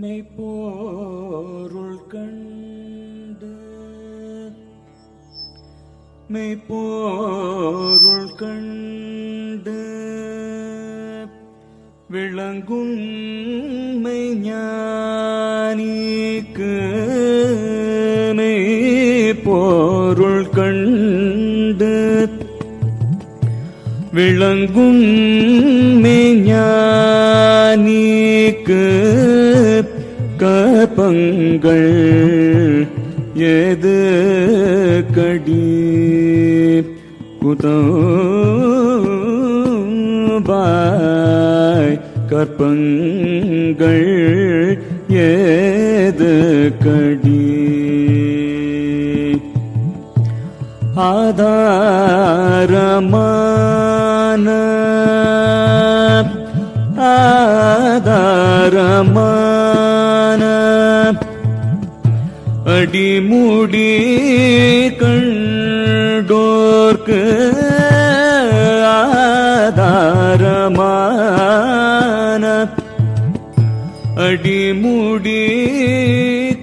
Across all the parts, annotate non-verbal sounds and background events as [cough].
மெய்ப்போருள் கண்டு. மெய்ப்போருள் கண்டு. விளங்கும் மெய்ஞானிக்கு மெய்ப்போருள் கண்டு விளங்கும் மெய்ஞானிக்கு கபங்கள் எது கடி? குதபாய் கற்பங்கள் ஏது கடி? ஆதாரமா ആധാരമാണ് അടിമുടി കണ്ടോർക്ക് ആധാരമാന അടിമുടി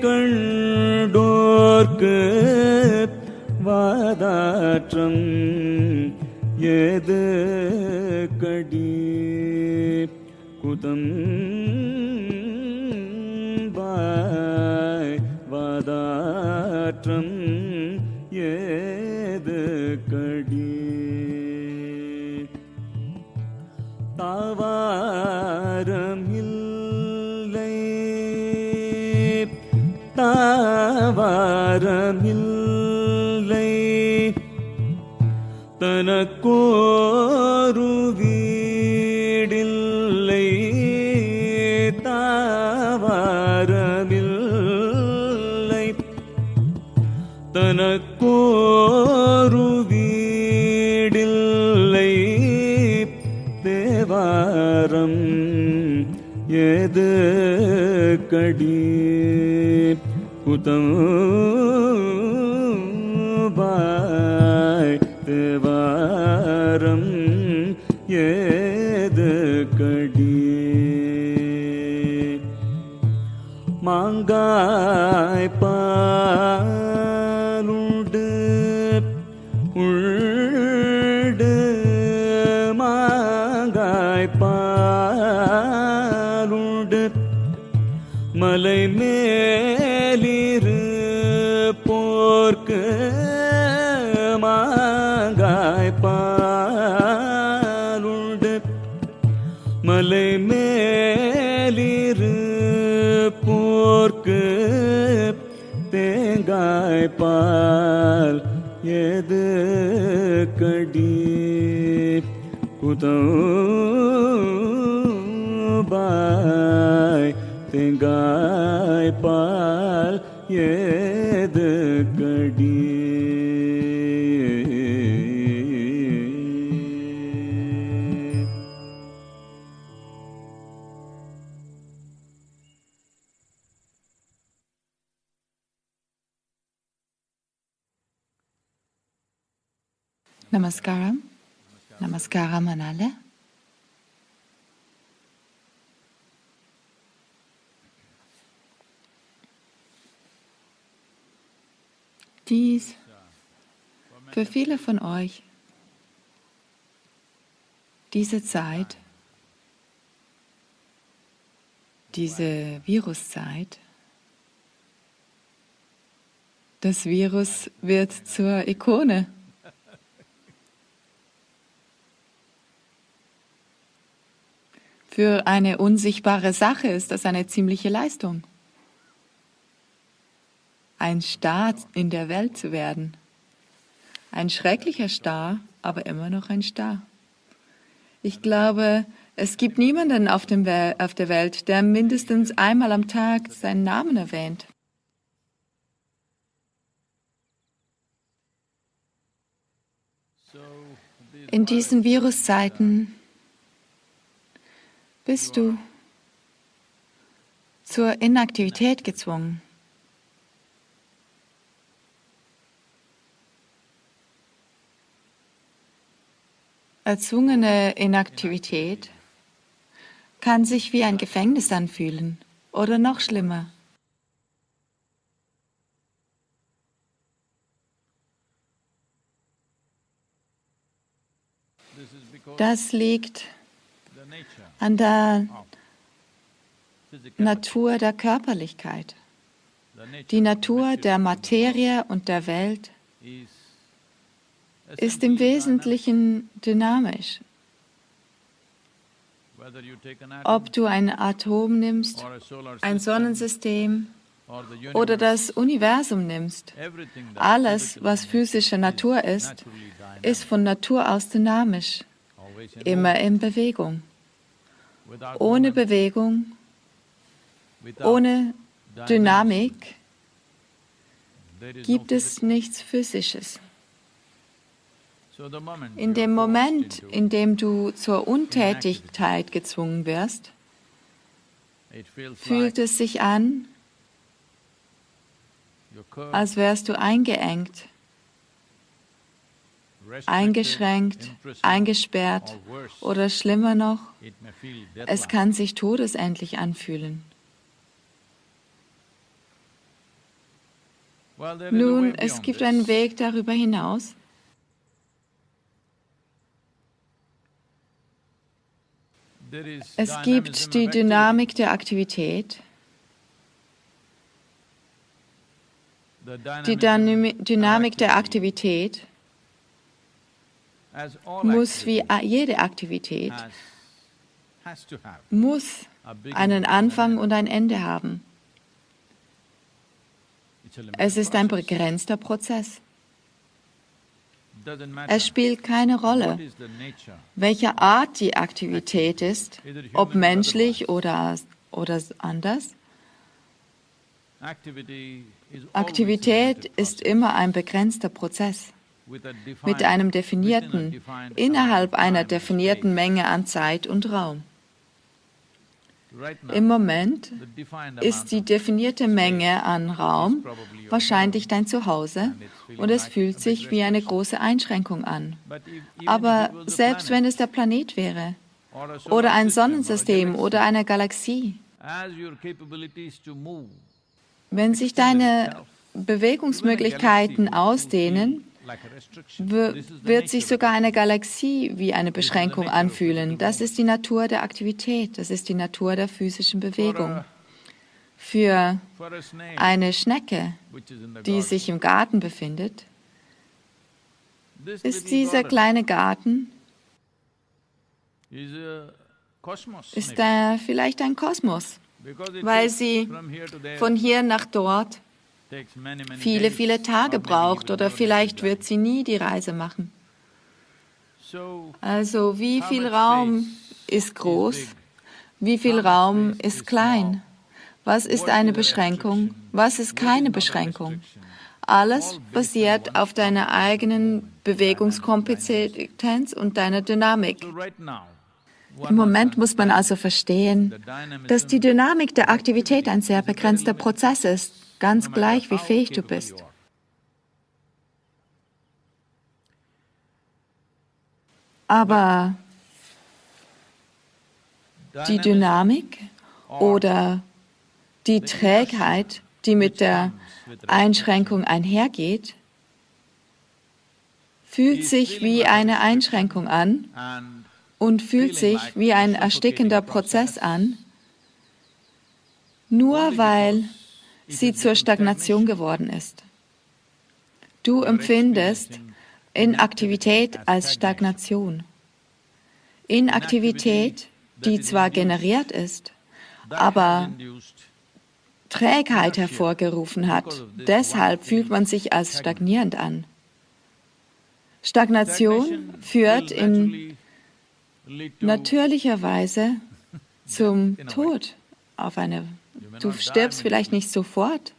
കണ്ടോർക്ക് தும்பாய் வாதாற்றம் ஏது கடி? தாவாரமில்லை தாவாரம் कडी डि पूतरम् येद कडी। माङ्गाय तूं बाय ते गाय पाल येद an alle. Dies für viele von euch, diese Zeit, diese Viruszeit, das Virus wird zur Ikone. Für eine unsichtbare Sache ist das eine ziemliche Leistung. Ein Star in der Welt zu werden. Ein schrecklicher Star, aber immer noch ein Star. Ich glaube, es gibt niemanden auf, auf der Welt, der mindestens einmal am Tag seinen Namen erwähnt. In diesen Viruszeiten bist du zur Inaktivität gezwungen. Erzwungene Inaktivität kann sich wie ein Gefängnis anfühlen oder noch schlimmer. Das liegt an der Natur der Körperlichkeit. Die Natur der Materie und der Welt ist im Wesentlichen dynamisch. Ob du ein Atom nimmst, ein Sonnensystem oder das Universum nimmst, alles, was physische Natur ist, ist von Natur aus dynamisch, immer in Bewegung. Ohne Bewegung, ohne Dynamik gibt es nichts Physisches. In dem Moment, in dem du zur Untätigkeit gezwungen wirst, fühlt es sich an, als wärst du eingeengt, eingeschränkt, eingesperrt oder schlimmer noch, es kann sich todesendlich anfühlen. Nun, es gibt einen Weg darüber hinaus. Es gibt die Dynamik der Aktivität, die Dynamik der Aktivität muss wie jede Aktivität muss einen Anfang und ein Ende haben. Es ist ein begrenzter Prozess. Es spielt keine Rolle, welche Art die Aktivität ist, ob menschlich oder, oder anders. Aktivität ist immer ein begrenzter Prozess mit einem definierten, innerhalb einer definierten Menge an Zeit und Raum. Im Moment ist die definierte Menge an Raum wahrscheinlich dein Zuhause und es fühlt sich wie eine große Einschränkung an. Aber selbst wenn es der Planet wäre oder ein Sonnensystem oder eine Galaxie, wenn sich deine Bewegungsmöglichkeiten ausdehnen, wird sich sogar eine Galaxie wie eine Beschränkung anfühlen. Das ist die Natur der Aktivität, das ist die Natur der physischen Bewegung. Für eine Schnecke, die sich im Garten befindet, ist dieser kleine Garten ist da vielleicht ein Kosmos, weil sie von hier nach dort viele, viele Tage braucht oder vielleicht wird sie nie die Reise machen. Also wie viel Raum ist groß, wie viel Raum ist klein? Was ist eine Beschränkung? Was ist keine Beschränkung? Alles basiert auf deiner eigenen Bewegungskompetenz und deiner Dynamik. Im Moment muss man also verstehen, dass die Dynamik der Aktivität ein sehr begrenzter Prozess ist ganz gleich, wie fähig du bist. Aber die Dynamik oder die Trägheit, die mit der Einschränkung einhergeht, fühlt sich wie eine Einschränkung an und fühlt sich wie ein erstickender Prozess an, nur weil sie zur Stagnation geworden ist. Du empfindest Inaktivität als Stagnation. Inaktivität, die zwar generiert ist, aber Trägheit hervorgerufen hat. Deshalb fühlt man sich als stagnierend an. Stagnation führt in natürlicher Weise zum Tod. Auf eine, du stirbst vielleicht nicht sofort,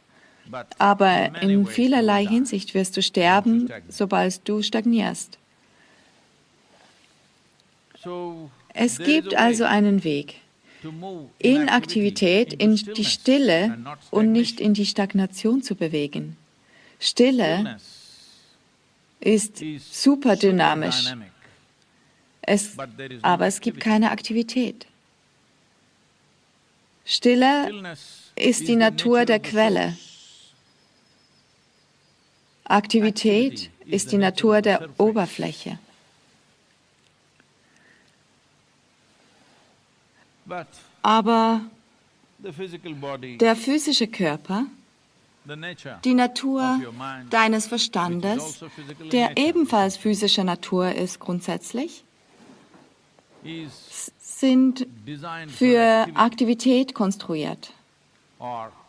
aber in vielerlei Hinsicht wirst du sterben, sobald du stagnierst. Es gibt also einen Weg. to move Inaktivität in die Stille und nicht in die Stagnation zu bewegen. Stille ist is super dynamisch, es, aber es gibt keine Aktivität. Stille ist is die Natur der Quelle. Aktivität ist die Natur der. Oberfläche. Aber der physische Körper, die Natur deines Verstandes, also in der ebenfalls physischer Natur ist grundsätzlich, sind für Aktivität konstruiert.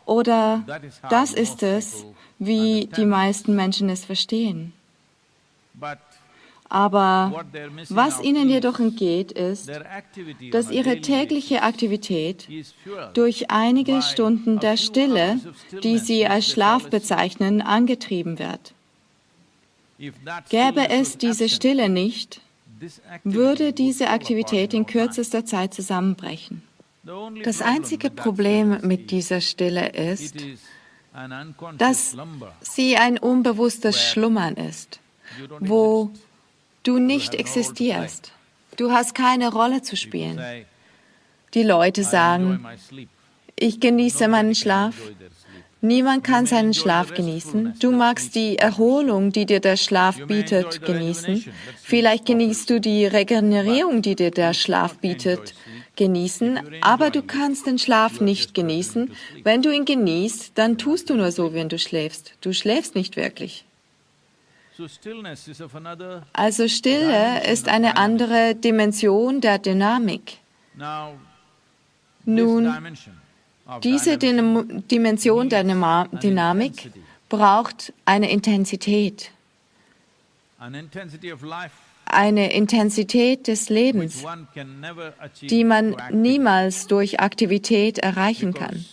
Oder das ist es, wie die meisten Menschen es verstehen. Aber was ihnen jedoch entgeht, ist, dass ihre tägliche Aktivität durch einige Stunden der Stille, die sie als Schlaf bezeichnen, angetrieben wird. Gäbe es diese Stille nicht, würde diese Aktivität in kürzester Zeit zusammenbrechen. Das einzige Problem mit dieser Stille ist, dass sie ein unbewusstes Schlummern ist, wo du nicht existierst. Du hast keine Rolle zu spielen. Die Leute "I enjoy sagen, my sleep." ich genieße meinen Schlaf. Niemand kann seinen Schlaf genießen. Du magst die Erholung, die dir der Schlaf bietet, genießen. Vielleicht genießt du die Regenerierung, die dir der Schlaf bietet, genießen. Aber du kannst den Schlaf nicht genießen. Wenn du ihn genießt, dann tust du nur so, wenn du schläfst. Du schläfst nicht wirklich. Also Stille ist eine andere Dimension der Dynamik. Nun, diese Dynam- Dimension der Dynamik braucht eine Intensität, eine Intensität des Lebens, die man niemals durch Aktivität erreichen kann.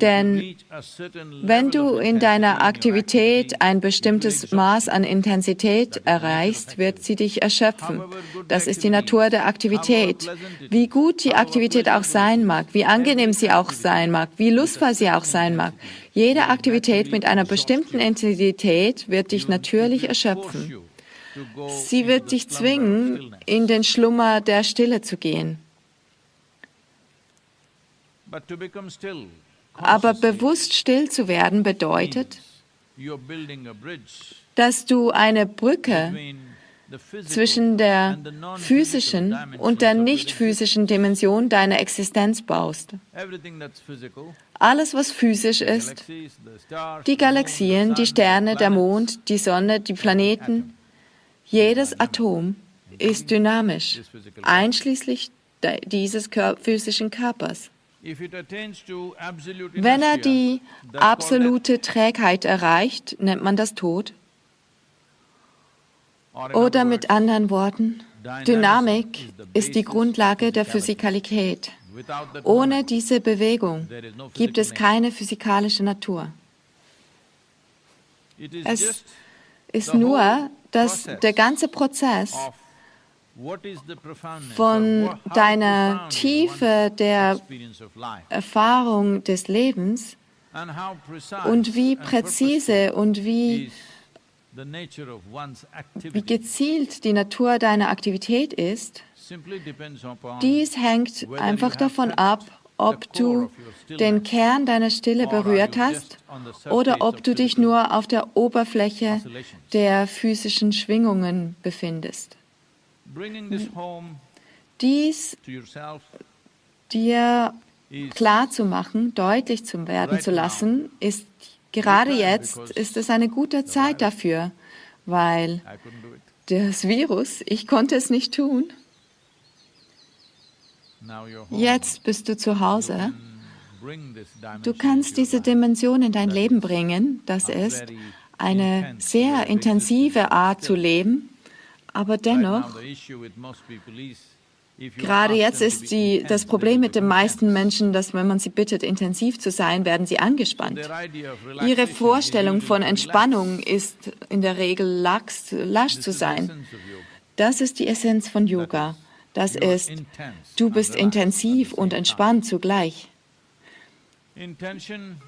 Denn wenn du in deiner Aktivität ein bestimmtes Maß an Intensität erreichst, wird sie dich erschöpfen. Das ist die Natur der Aktivität. Wie gut die Aktivität auch sein mag, wie angenehm sie auch sein mag, wie lustvoll sie auch sein mag, jede Aktivität mit einer bestimmten Intensität wird dich natürlich erschöpfen. Sie wird dich zwingen, in den Schlummer der Stille zu gehen. But to become still, Aber bewusst still zu werden bedeutet, dass du eine Brücke zwischen der physischen und der nicht physischen Dimension deiner Existenz baust. Alles, was physisch ist, die Galaxien, die Sterne, der Mond, die Sonne, die Planeten, jedes Atom ist dynamisch, einschließlich dieses physischen Körpers. Wenn er die absolute Trägheit erreicht, nennt man das Tod. Oder mit anderen Worten, Dynamik ist die Grundlage der Physikalität. Ohne diese Bewegung gibt es keine physikalische Natur. Es ist nur, dass der ganze Prozess von deiner Tiefe der Erfahrung des Lebens und wie präzise und wie wie gezielt die Natur deiner Aktivität ist, dies hängt einfach davon ab, ob du den Kern deiner Stille berührt hast oder ob du dich nur auf der Oberfläche der physischen Schwingungen befindest. Dies dir klar zu machen, deutlich zu werden zu lassen, ist gerade jetzt ist es eine gute Zeit dafür, weil das Virus, ich konnte es nicht tun. Jetzt bist du zu Hause. Du kannst diese. Dimension in dein Leben bringen. Das ist eine sehr intensive Art zu leben, aber dennoch, gerade jetzt ist die, das Problem mit den meisten. Menschen, dass wenn man sie bittet, intensiv zu sein, werden sie angespannt. Ihre Vorstellung von. Entspannung ist in der Regel lax, lasch zu sein. Das ist die Essenz von Yoga. Das ist, du bist intensiv und entspannt zugleich.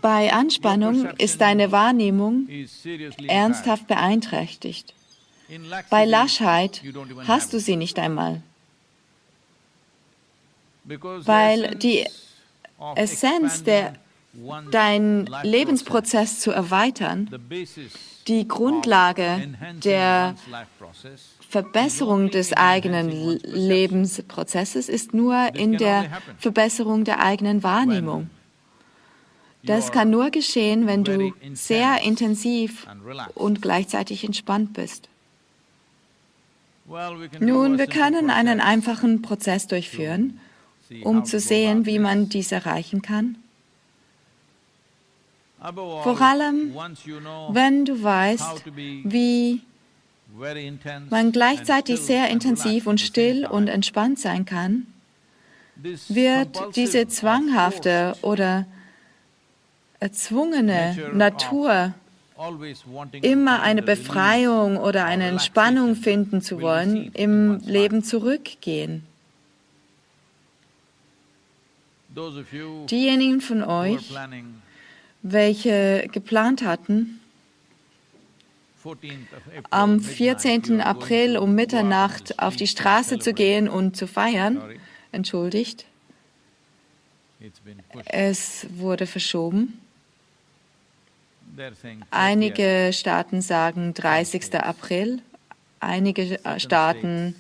Bei Anspannung ist deine Wahrnehmung ernsthaft beeinträchtigt. Bei Laschheit hast du sie nicht einmal, weil die Essenz der, deinen Lebensprozess zu erweitern, die Grundlage der Verbesserung des eigenen Lebensprozesses ist nur in der Verbesserung der eigenen Wahrnehmung. Das kann nur geschehen, wenn du sehr intensiv und gleichzeitig entspannt bist. Nun, wir können einen einfachen Prozess durchführen, um zu sehen, wie man dies erreichen kann. Vor allem, Wenn du weißt, wie man gleichzeitig sehr intensiv und still und entspannt sein kann, wird diese zwanghafte oder erzwungene Natur, immer eine Befreiung oder eine Entspannung finden zu wollen, im Leben zurückgehen. Diejenigen von euch, welche geplant hatten, 14th of April, am midnight, 14. you are April um Mitternacht auf die Straße zu gehen und zu feiern, entschuldigt, es wurde verschoben. They're saying 30th. Einige Staaten sagen 30. April, einige Staaten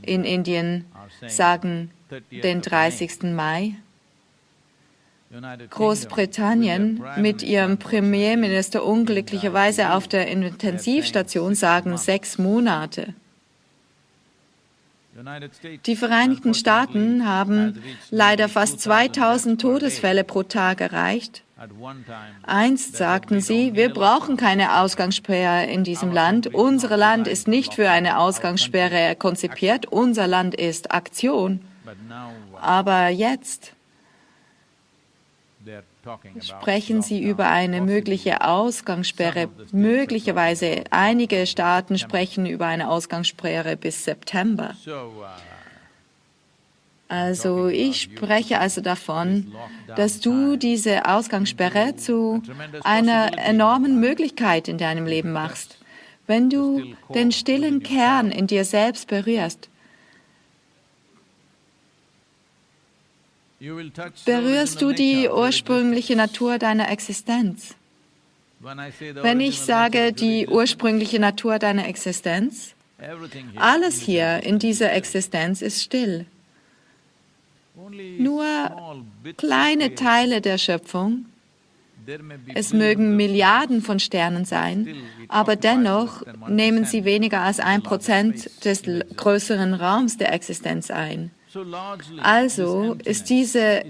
in Indien sagen 30th den of May. 30. Mai. Großbritannien mit ihrem Premierminister in unglücklicherweise auf der Intensivstation sagen sechs Monate. Die Vereinigten Staaten haben leider fast 2000 2000 deaths per day. Todesfälle pro Tag erreicht. Einst sagten sie, wir brauchen keine Ausgangssperre in diesem Land. Unser Land ist nicht für eine Ausgangssperre konzipiert. Unser Land ist Aktion. Aber jetzt sprechen sie über eine mögliche Ausgangssperre. Möglicherweise einige Staaten sprechen über eine Ausgangssperre bis September. Uh, Also ich spreche also davon, dass du diese Ausgangssperre zu einer enormen Möglichkeit in deinem Leben machst. Wenn du den stillen Kern in dir selbst berührst, berührst du die ursprüngliche. Natur deiner Existenz. Wenn ich sage die ursprüngliche Natur deiner Existenz, alles hier in dieser. Existenz ist still. Nur Kleine. Teile der Schöpfung, es mögen Milliarden von Sternen sein, aber dennoch nehmen sie weniger als ein Prozent des größeren Raums der Existenz ein. Also ist diese.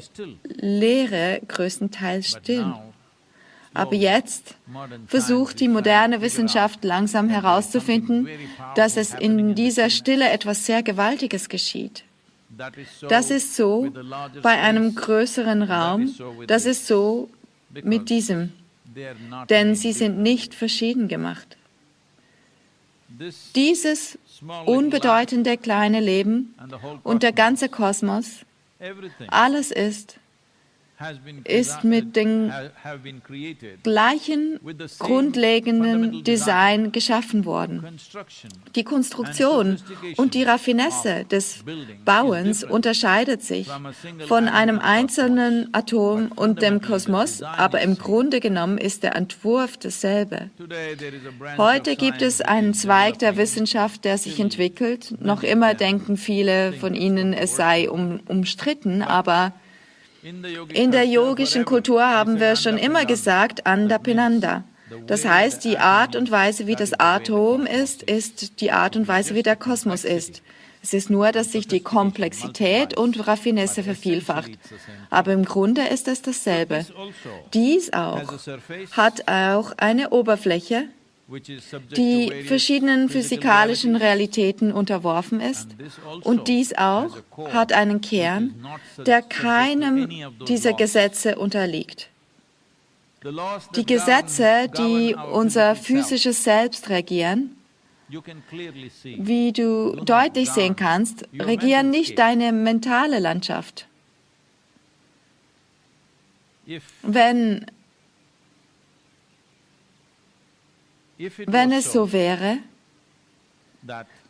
Leere größtenteils still. Aber jetzt versucht die moderne Wissenschaft langsam herauszufinden, dass es in dieser. Stille etwas sehr Gewaltiges geschieht. Das ist so bei einem größeren Raum, das ist so mit diesem, denn sie sind nicht verschieden gemacht. Dieses small little has been ist mit dem ha- have been created gleichen grundlegenden Design geschaffen worden. Die Konstruktion und die Raffinesse des Bauens unterscheidet sich von einem einzelnen Atom und dem Kosmos, aber im Grunde genommen ist der Entwurf dasselbe. Heute gibt es einen Zweig der Wissenschaft, der sich entwickelt. Noch immer denken viele von ihnen, es sei um, umstritten, aber in der yogischen Kultur haben wir schon immer gesagt, Anda Pinanda. Das heißt, die Art und Weise, wie das Atom ist, ist die Art und Weise, wie der Kosmos ist. Es ist nur, dass sich die Komplexität und Raffinesse vervielfacht. Aber im Grunde ist es dasselbe. Also, Dies auch hat auch eine Oberfläche, die verschiedenen physikalischen. Realitäten unterworfen ist. Also Und dies auch hat einen Kern, der keinem dieser. Gesetze unterliegt. Die Gesetze, die unser physisches Selbst regieren, wie du deutlich sehen kannst, regieren nicht deine mentale Landschaft. Wenn, wenn es so wäre,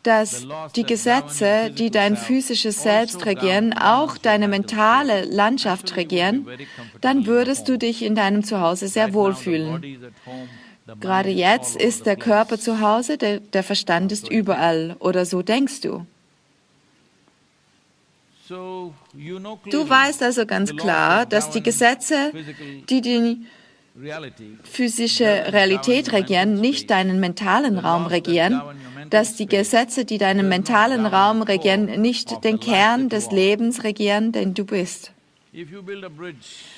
dass die Gesetze, die dein physisches self Selbst also regieren, auch deine mental mentale Landschaft regieren, dann würdest du dich in deinem Zuhause sehr wohlfühlen. Gerade jetzt ist der. Körper zu Hause, der, der Verstand ist überall. Oder so denkst du. Du weißt also ganz klar, dass die Gesetze, die die physische Realität regieren, nicht deinen mentalen Raum regieren, dass die Gesetze, die deinen mentalen Raum regieren, nicht den Kern des Lebens regieren, den du bist.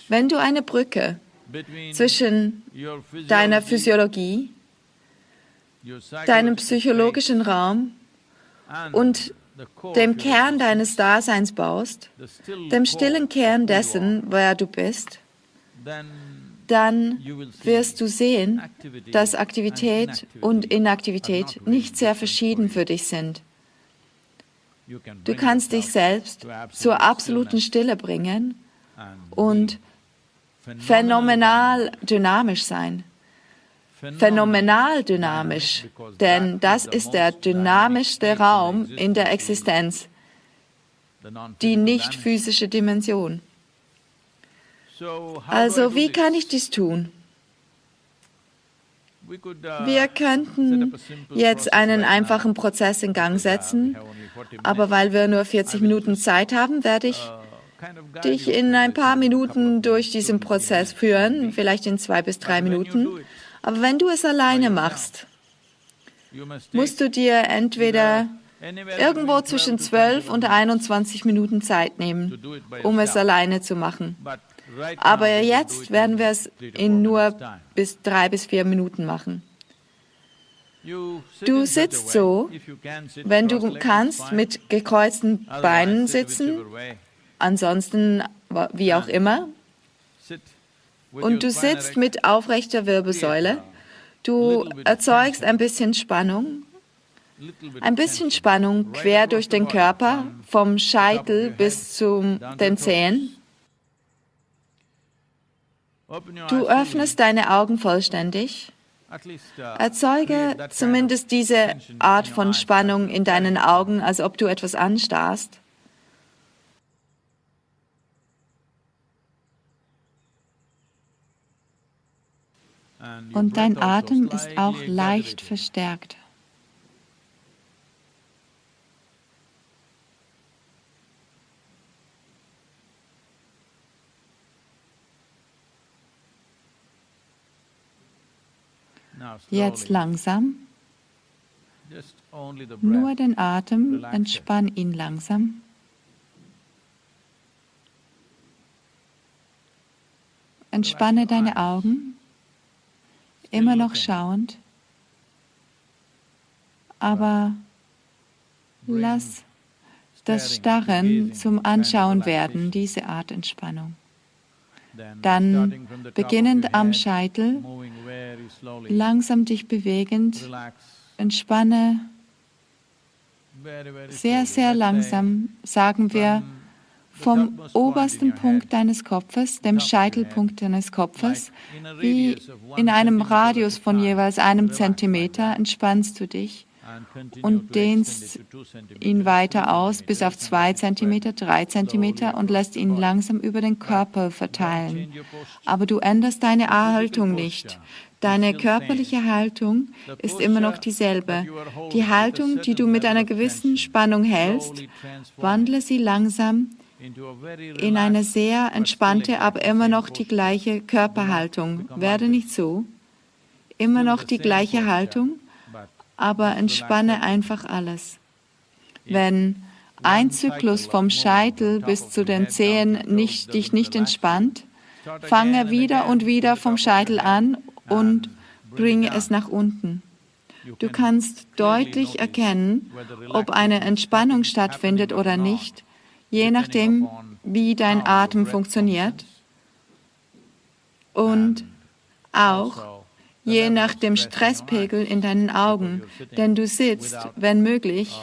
Wenn du eine Brücke zwischen deiner Physiologie, deinem psychologischen Raum und dem Kern deines Daseins baust, dem stillen Kern dessen, wer du bist, dann wirst du sehen, dass Aktivität und Inaktivität nicht sehr verschieden für dich sind. Du kannst dich selbst zur absoluten Stille bringen und phänomenal dynamisch sein. Phänomenal dynamisch, denn das ist der dynamischste Raum in der Existenz, die nicht physische Dimension. Also wie kann ich dies tun? Uh, Wir könnten jetzt einen einfachen Prozess in Gang uh, setzen, have only 40 aber weil wir nur 40 Minuten Zeit haben, werde ich Uh, guide dich in ein paar Minuten durch diesen Prozess führen, vielleicht in zwei bis drei Minuten. Aber wenn du es alleine machst, musst du dir entweder irgendwo zwischen 12 to 12 und 21 21 Minuten Zeit nehmen, um es alleine zu machen. Aber jetzt werden wir es in nur bis drei bis vier Minuten machen. Du sitzt so, Wenn du kannst, mit gekreuzten Beinen sit sitzen, ansonsten wie auch immer. Und du sitzt mit aufrechter Wirbelsäule. Du erzeugst ein bisschen Spannung, ein bisschen. Spannung quer durch den Körper, vom Scheitel bis zu den Zehen. Du öffnest deine Augen vollständig. Erzeuge zumindest diese Art von Spannung in deinen Augen, als ob du etwas anstarrst. Und dein Atem ist auch leicht verstärkt. Jetzt langsam, nur den Atem, entspann ihn langsam. Entspanne deine Augen, immer noch schauend, aber lass das Starren zum Anschauen werden, diese Art Entspannung. Dann beginnend am Scheitel, langsam dich bewegend, entspanne sehr, sehr langsam, sagen wir vom obersten Punkt deines Kopfes, dem Scheitelpunkt deines Kopfes, wie in einem Radius von jeweils einem Zentimeter entspannst du dich und dehnst ihn weiter aus bis auf zwei Zentimeter, drei Zentimeter und lässt ihn langsam über den Körper verteilen. Aber du änderst deine Haltung nicht. Deine körperliche Haltung ist immer noch dieselbe. Die Haltung, die du mit einer gewissen Spannung hältst, wandle sie langsam in eine sehr entspannte, aber immer noch die gleiche Körperhaltung. Werde nicht so. Immer noch die gleiche Haltung, aber entspanne einfach alles. Wenn ein Zyklus vom Scheitel bis zu den Zehen nicht, dich nicht entspannt, fange wieder und wieder vom Scheitel an und bringe es nach unten. Du kannst deutlich erkennen, ob eine Entspannung stattfindet oder nicht, je nachdem, wie dein Atem funktioniert und auch je nach dem Stresspegel in deinen Augen, denn du sitzt, wenn möglich,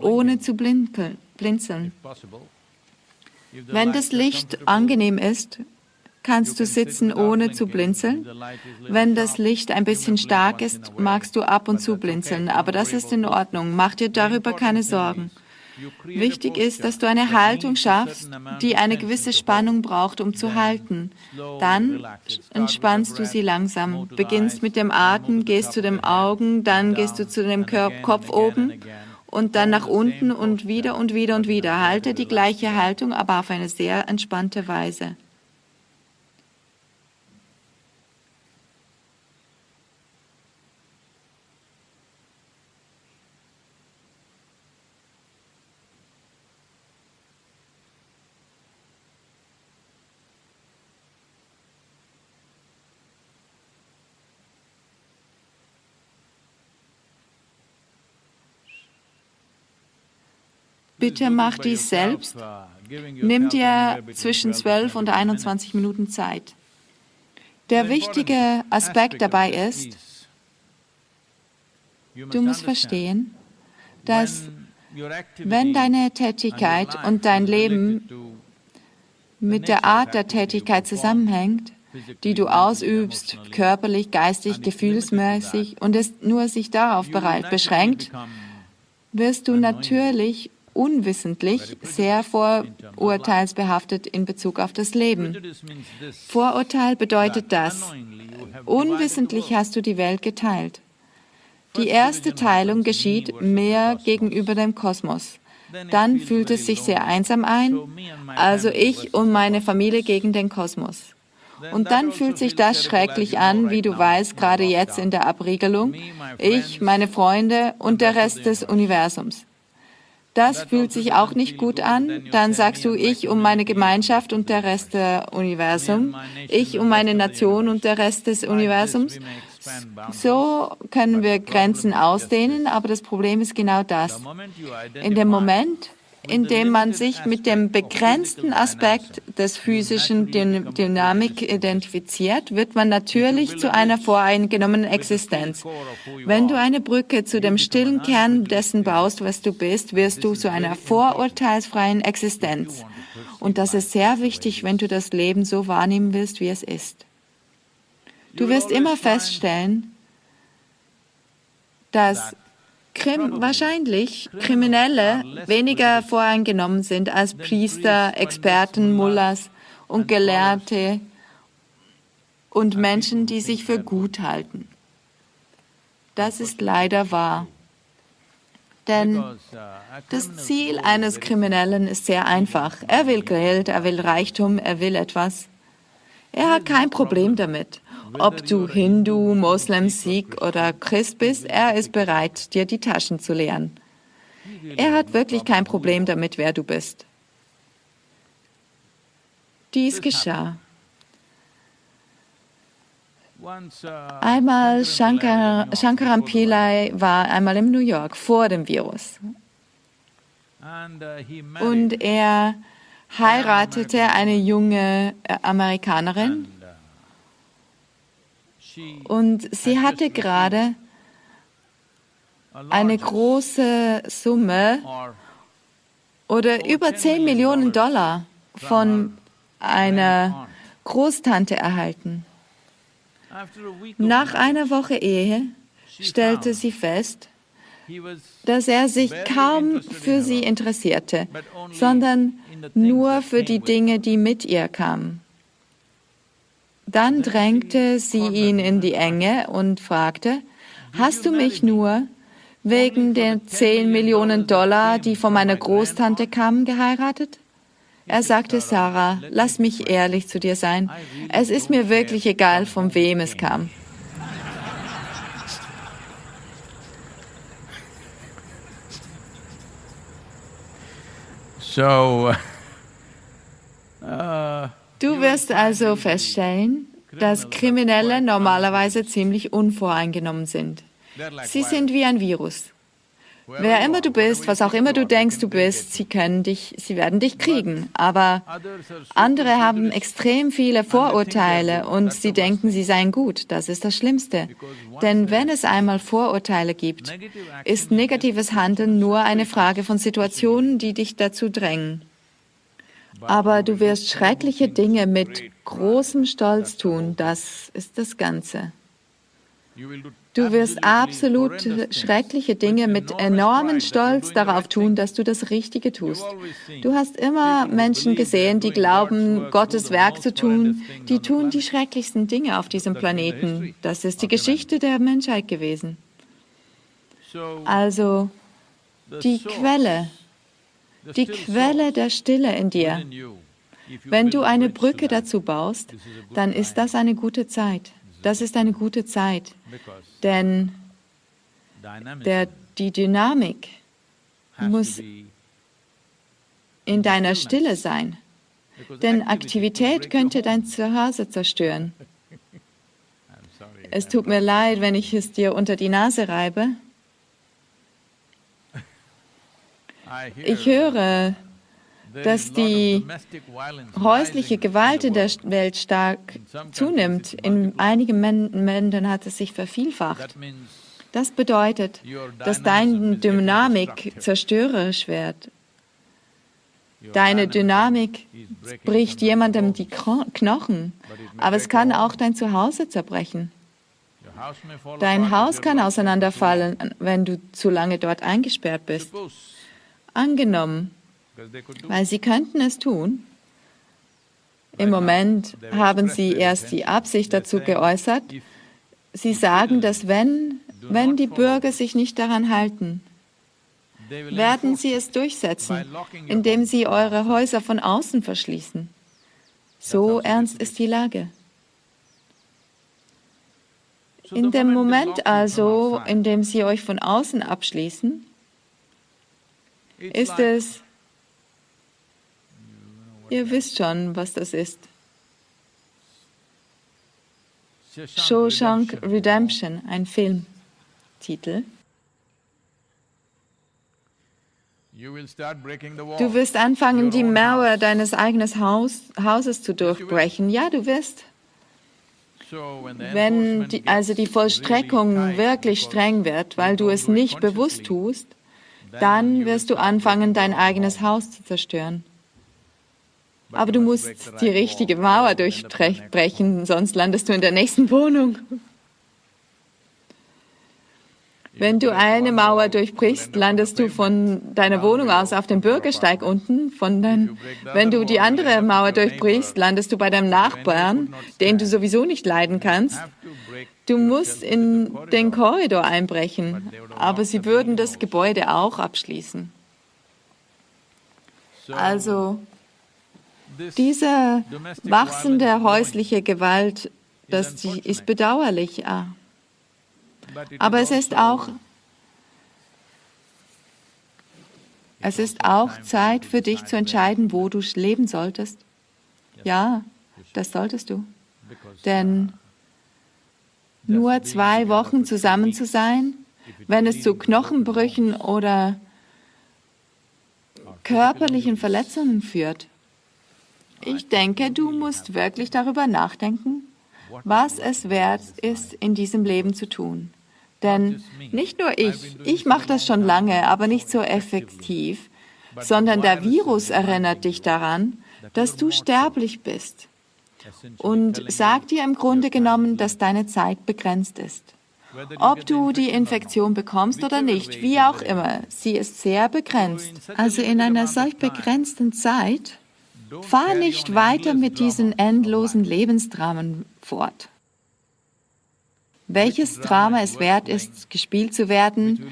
ohne zu blinzeln. Wenn das Licht angenehm ist, kannst du sitzen, ohne zu blinzeln. Wenn das Licht ein bisschen stark ist, magst du ab und zu blinzeln, aber das ist in Ordnung. Mach dir darüber keine Sorgen. Wichtig ist, dass du eine Haltung schaffst, die eine gewisse Spannung braucht, um zu halten. Dann entspannst du sie langsam. Beginnst mit dem Atem, gehst zu den Augen, dann gehst du zu dem Kopf oben und dann nach unten und wieder und wieder. Und wieder. Halte die gleiche Haltung, aber auf eine sehr entspannte Weise. Bitte mach dies selbst. Nimm dir zwischen 12 und 21 Minuten Zeit. Der wichtige Aspekt dabei ist, du musst verstehen, dass wenn deine Tätigkeit und dein Leben mit der Art der Tätigkeit zusammenhängt, die du ausübst, körperlich, geistig, gefühlsmäßig, und es nur sich darauf beschränkt, wirst du natürlich unwissentlich sehr vorurteilsbehaftet in Bezug auf das Leben. Vorurteil bedeutet das, unwissentlich hast du die Welt geteilt. Die erste Teilung geschieht mehr gegenüber dem Kosmos. Dann fühlt es sich sehr einsam ein, also ich und meine Familie gegen den Kosmos. Und dann fühlt sich das schrecklich an, wie du weißt, gerade jetzt in der Abriegelung. Ich, meine Freunde und der Rest des Universums das fühlt sich auch nicht gut an, dann sagst du ich um meine Gemeinschaft und der Rest des Universums, ich um meine Nation und der Rest des Universums. So können wir Grenzen ausdehnen, aber das Problem ist genau das. In dem Moment, indem man sich mit dem begrenzten Aspekt des physischen Dynamik identifiziert, wird man natürlich zu einer voreingenommenen Existenz. Wenn du eine Brücke zu dem stillen Kern dessen baust, was du bist, wirst du zu einer vorurteilsfreien Existenz. Und das ist sehr wichtig, wenn du das Leben so wahrnehmen willst, wie es ist. Du wirst immer feststellen, dass Krim, wahrscheinlich Kriminelle weniger voreingenommen sind als Priester, Experten, Mullahs und Gelehrte und Menschen, die sich für gut halten. Das ist leider wahr. Denn das Ziel eines Kriminellen ist sehr einfach. Er will Geld, er will Reichtum, er will etwas. Er hat kein Problem damit. Ob du Hindu, Moslem, Sikh oder Christ bist, er ist bereit, dir die Taschen zu leeren. Er hat wirklich kein Problem damit, wer du bist. Dies geschah. Einmal Shankar, Shankaram Pillai war einmal in New York vor dem Virus. Und er heiratete eine junge äh, Amerikanerin und sie hatte gerade eine große Summe oder über 10 Millionen Dollar von einer Großtante erhalten. Nach einer Woche Ehe stellte sie fest, dass er sich kaum für sie interessierte, sondern nur für die Dinge, die mit ihr kamen. Dann drängte sie ihn in die Enge und fragte, hast du mich nur wegen der 10 Millionen Dollar, die von meiner Großtante kamen, geheiratet? Er sagte, Sarah, lass mich ehrlich zu dir sein. Es ist mir wirklich egal, von wem es kam. So, uh, [laughs] Du wirst also feststellen, dass Kriminelle normalerweise ziemlich unvoreingenommen sind. Sie sind wie ein Virus. Wer immer du bist, was auch immer du denkst, du bist, sie können dich, sie werden dich kriegen. Aber andere haben extrem viele Vorurteile und sie denken, sie seien gut. Das ist das Schlimmste. Denn wenn es einmal Vorurteile gibt, ist negatives Handeln nur eine Frage von Situationen, die dich dazu drängen. Aber du wirst schreckliche Dinge mit großem Stolz tun. Das ist das Ganze. Du wirst absolut schreckliche Dinge mit enormem Stolz darauf tun, dass du das Richtige tust. Du hast immer Menschen gesehen, die glauben, Gottes Werk zu tun. Die tun die schrecklichsten Dinge auf diesem Planeten. Das ist die Geschichte der Menschheit gewesen. Also die Quelle, die Quelle der Stille in dir. Wenn du eine Brücke dazu baust, dann ist das eine gute Zeit. Das ist eine gute Zeit, denn der, die Dynamik muss in deiner Stille sein. Denn Aktivität könnte dein Zuhause zerstören. [laughs] Es tut mir leid, wenn ich es dir unter die Nase reibe. Ich höre, dass die häusliche Gewalt in der Welt stark zunimmt. In einigen Ländern hat es sich vervielfacht. Das bedeutet, dass deine Dynamik zerstörerisch wird. Deine Dynamik bricht jemandem die Knochen, aber es kann auch dein Zuhause zerbrechen. Dein Haus kann auseinanderfallen, wenn du zu lange dort eingesperrt bist. Angenommen, weil sie könnten es tun. Im Moment haben sie erst die Absicht dazu geäußert. Sie sagen, dass wenn, wenn die Bürger sich nicht daran halten, werden sie es durchsetzen, indem sie eure Häuser von außen verschließen. So ernst ist die Lage. In dem Moment also, in dem sie euch von außen abschließen, ist es, ihr wisst schon, was das ist. Shawshank Redemption, ein Filmtitel. Du wirst anfangen, die Mauer deines eigenen Haus, Hauses zu durchbrechen. Ja, du wirst. Wenn die, also die Vollstreckung wirklich streng wird, weil du es nicht bewusst tust, dann wirst du anfangen, dein eigenes Haus zu zerstören. Aber du musst die richtige Mauer durchbrechen, sonst landest du in der nächsten Wohnung. Wenn du eine Mauer durchbrichst, landest du von deiner Wohnung aus auf dem Bürgersteig unten. Von dein, wenn du die andere Mauer durchbrichst, landest du bei deinem Nachbarn, den du sowieso nicht leiden kannst. Du musst in den Korridor einbrechen, aber sie würden das Gebäude auch abschließen. Also diese wachsende häusliche Gewalt, das ist bedauerlich. Aber es ist auch, es ist auch Zeit für dich zu entscheiden, wo du leben solltest. Ja, das solltest du. Denn nur zwei Wochen zusammen zu sein, wenn es zu Knochenbrüchen oder körperlichen Verletzungen führt. Ich denke, du musst wirklich darüber nachdenken, was es wert ist, in diesem Leben zu tun. Denn nicht nur ich, ich mache das schon lange, aber nicht so effektiv, sondern der Virus erinnert dich daran, dass du sterblich bist und sagt dir im Grunde genommen, dass deine Zeit begrenzt ist. Ob du die Infektion bekommst oder nicht, wie auch immer, sie ist sehr begrenzt. Also in einer solch begrenzten Zeit, fahr nicht weiter mit diesen endlosen Lebensdramen fort. Welches Drama es wert ist, gespielt zu werden,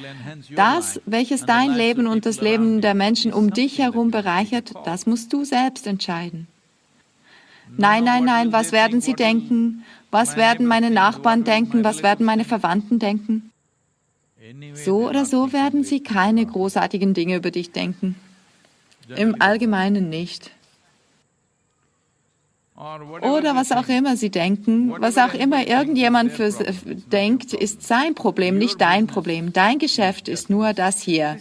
das, welches dein Leben und das Leben der Menschen um dich herum bereichert, das musst du selbst entscheiden. Nein, nein, nein, was werden sie denken? Was werden meine Nachbarn denken? Was werden meine Verwandten denken? So oder so werden sie keine großartigen Dinge über dich denken. Im Allgemeinen nicht. Oder was auch immer sie denken, was auch immer irgendjemand für denkt, ist sein Problem, nicht dein Problem. Dein Geschäft ist nur das hier.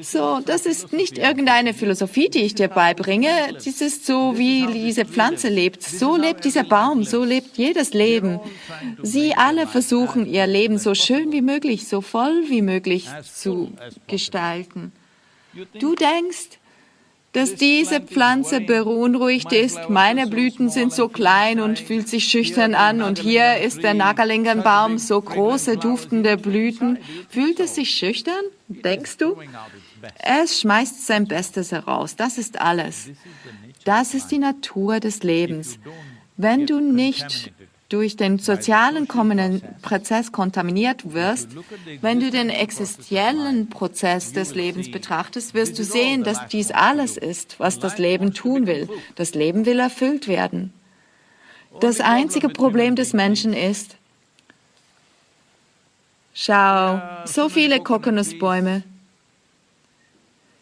So, das ist nicht irgendeine Philosophie, die ich dir beibringe. Das ist so, wie diese Pflanze lebt. So lebt dieser Baum, so lebt jedes Leben. Sie alle versuchen, ihr Leben so schön wie möglich, so voll wie möglich zu gestalten. Du denkst, dass diese Pflanze beunruhigt ist. Meine Blüten sind so klein und fühlt sich schüchtern an und hier ist der Nagalingenbaum, so große, duftende Blüten. Fühlt es sich schüchtern? Denkst du? Es schmeißt sein Bestes heraus. Das ist alles. Das ist die Natur des Lebens. Wenn du nicht durch den sozialen Prozess kontaminiert wirst, wenn du den existenziellen Prozess des Lebens betrachtest, wirst du sehen, dass dies alles ist, was das Leben tun will. Das Leben will erfüllt werden. Das einzige Problem des Menschen ist, schau, so viele Kokosnussbäume.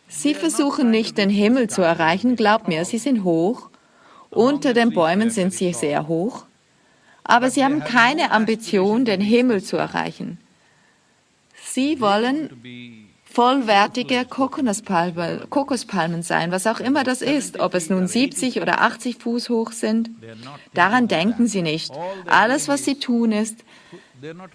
Sie versuchen nicht, den Himmel zu erreichen, glaub mir, sie sind hoch. Unter den Bäumen sind sie sehr hoch aber sie haben keine Ambition, den Himmel zu erreichen. Sie wollen vollwertige Kokospalmen sein, was auch immer das ist, ob es nun 70 oder 80 Fuß hoch sind. Daran denken sie nicht. Alles, was sie tun, ist,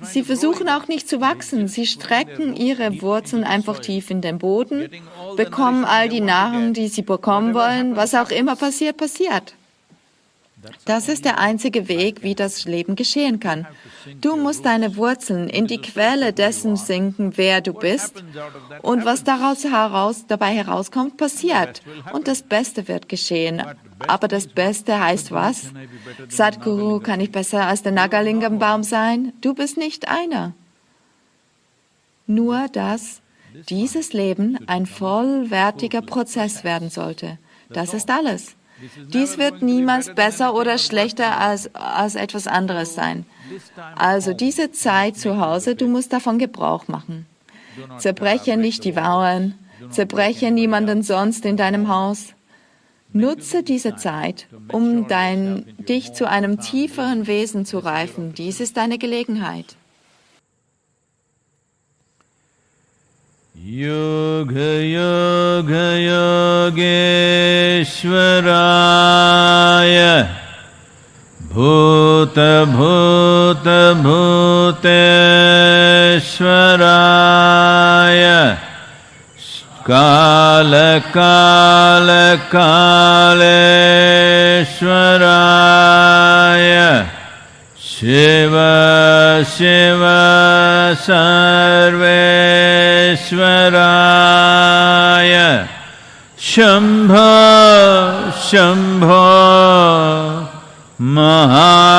sie versuchen auch nicht zu wachsen. Sie strecken ihre Wurzeln einfach tief in den Boden, bekommen all die Nahrung, die sie bekommen wollen. Was auch immer passiert, passiert. Das ist der einzige Weg, wie das Leben geschehen kann. Du musst deine Wurzeln in die Quelle dessen sinken, wer du bist. Und was daraus heraus, dabei herauskommt, passiert. Und das Beste wird geschehen. Aber das Beste heißt was? Sadhguru, kann ich besser als der Nagalingam-Baum sein? Du bist nicht einer. Nur, dass dieses Leben ein vollwertiger Prozess werden sollte. Das ist alles. Dies wird niemals besser oder schlechter als, als etwas anderes sein. Also diese Zeit zu Hause, du musst davon Gebrauch machen. Zerbreche nicht die Mauern, zerbreche niemanden sonst in deinem Haus. Nutze diese Zeit, um dein, dich zu einem tieferen Wesen zu reifen. Dies ist deine Gelegenheit. युगयुगयोगेश्वराय भूतभूतभूतेश्वराय कालकालकालेश्वराय शिव शिव सर्वेश्वराय। शम्भो शम्भो महादेव।